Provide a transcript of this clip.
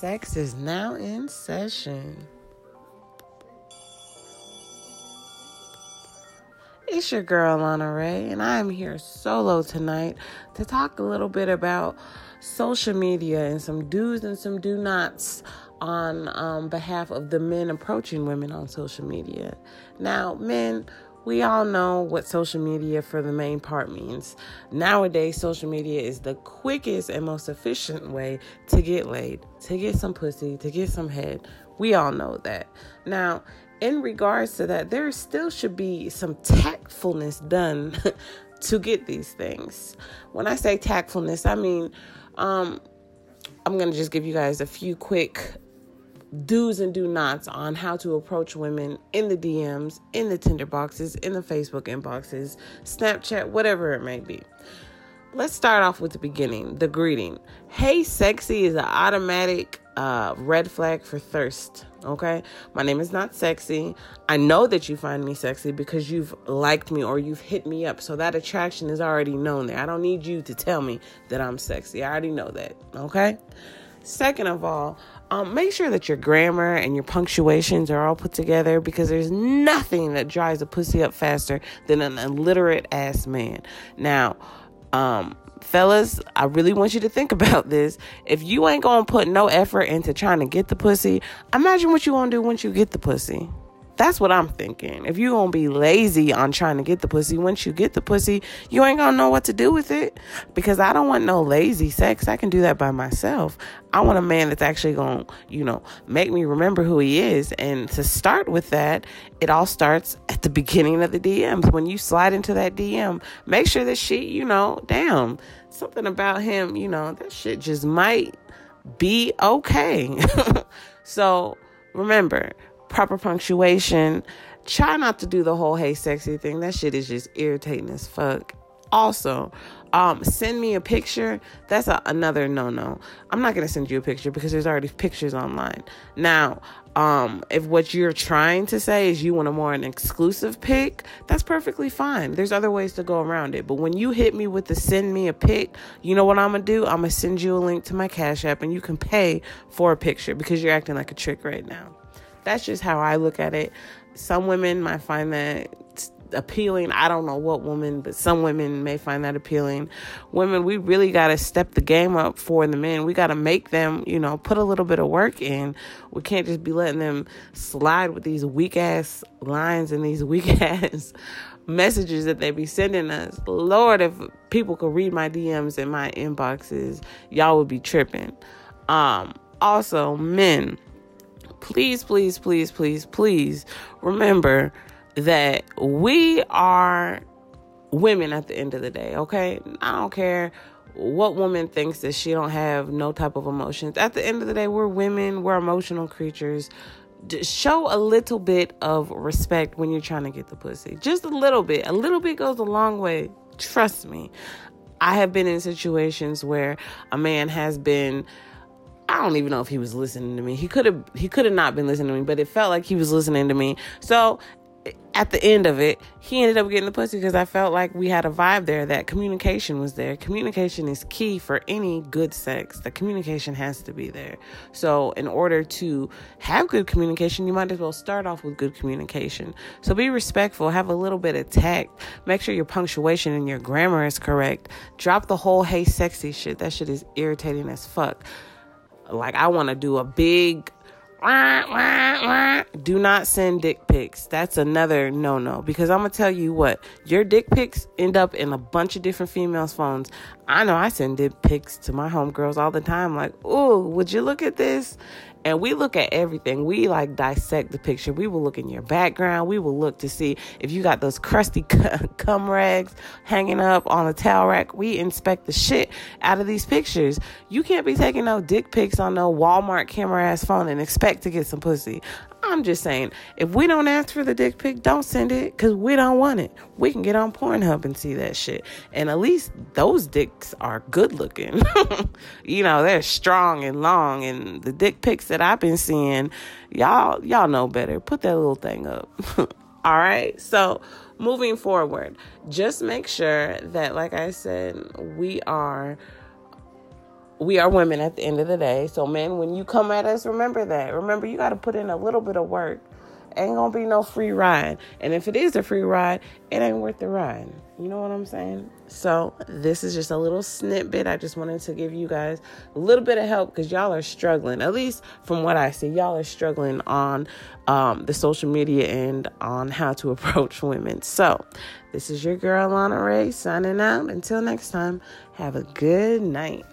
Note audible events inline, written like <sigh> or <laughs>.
Sex is now in session. It's your girl, Lana Ray, and I am here solo tonight to talk a little bit about social media and some do's and some do nots on um, behalf of the men approaching women on social media. Now, men, we all know what social media for the main part means. Nowadays, social media is the quickest and most efficient way to get laid, to get some pussy, to get some head. We all know that. Now, in regards to that, there still should be some tactfulness done <laughs> to get these things. When I say tactfulness, I mean, um, I'm going to just give you guys a few quick do's and do nots on how to approach women in the DMs, in the Tinder boxes, in the Facebook inboxes, Snapchat, whatever it may be. Let's start off with the beginning the greeting. Hey, sexy is an automatic uh, red flag for thirst. Okay, my name is not sexy. I know that you find me sexy because you've liked me or you've hit me up. So that attraction is already known there. I don't need you to tell me that I'm sexy. I already know that. Okay. Second of all, um, make sure that your grammar and your punctuations are all put together because there's nothing that dries a pussy up faster than an illiterate ass man. Now, um, fellas, I really want you to think <laughs> about this. If you ain't gonna put no effort into trying to get the pussy, imagine what you gonna do once you get the pussy. That's what I'm thinking. If you're gonna be lazy on trying to get the pussy, once you get the pussy, you ain't gonna know what to do with it. Because I don't want no lazy sex. I can do that by myself. I want a man that's actually gonna, you know, make me remember who he is. And to start with that, it all starts at the beginning of the DMs. When you slide into that DM, make sure that she, you know, damn, something about him, you know, that shit just might be okay. <laughs> so remember, proper punctuation. Try not to do the whole hey sexy thing. That shit is just irritating as fuck. Also, um, send me a picture. That's a, another no no. I'm not gonna send you a picture because there's already pictures online. Now, um, if what you're trying to say is you want a more an exclusive pic, that's perfectly fine. There's other ways to go around it. But when you hit me with the send me a pic, you know what I'm gonna do? I'm gonna send you a link to my Cash App and you can pay for a picture because you're acting like a trick right now. That's just how I look at it. Some women might find that appealing. I don't know what woman, but some women may find that appealing. Women, we really got to step the game up for the men. We got to make them, you know, put a little bit of work in. We can't just be letting them slide with these weak ass lines and these <laughs> weak ass messages that they be sending us. Lord, if people could read my DMs and my inboxes, y'all would be tripping. Um, also, men please, please, please, please, please remember that we are women at the end of the day, okay? I don't care what woman thinks that she don't have no type of emotions. At the end of the day, we're women, we're emotional creatures. show a little bit of respect when you're trying to get the pussy. Just a little bit. A little bit goes a long way. Trust me. I have been in situations where a man has been I don't even know if he was listening to me. He could have he could have not been listening to me, but it felt like he was listening to me. So at the end of it, he ended up getting the pussy because I felt like we had a vibe there, that communication was there. Communication is key for any good sex. The communication has to be there. So, in order to have good communication, you might as well start off with good communication. So, be respectful, have a little bit of tact, make sure your punctuation and your grammar is correct. Drop the whole hey sexy shit. That shit is irritating as fuck. Like I want to do a big do not send dick pics. That's another no no because I'm gonna tell you what your dick pics end up in a bunch of different females' phones. I know I send dick pics to my homegirls all the time. Like, oh, would you look at this? And we look at everything. We like dissect the picture. We will look in your background. We will look to see if you got those crusty <laughs> cum rags hanging up on a towel rack. We inspect the shit out of these pictures. You can't be taking no dick pics on no Walmart camera ass phone and expect to get some pussy. I'm just saying, if we don't ask for the dick pic, don't send it because we don't want it. We can get on Pornhub and see that shit. And at least those dicks are good looking. <laughs> you know, they're strong and long. And the dick pics that I've been seeing, y'all, y'all know better. Put that little thing up. <laughs> All right. So moving forward, just make sure that, like I said, we are we are women at the end of the day. So, men, when you come at us, remember that. Remember, you got to put in a little bit of work. Ain't gonna be no free ride. And if it is a free ride, it ain't worth the ride. You know what I'm saying? So, this is just a little snippet. I just wanted to give you guys a little bit of help because y'all are struggling. At least from what I see, y'all are struggling on um, the social media and on how to <laughs> approach women. So, this is your girl, Lana Ray, signing out. Until next time, have a good night.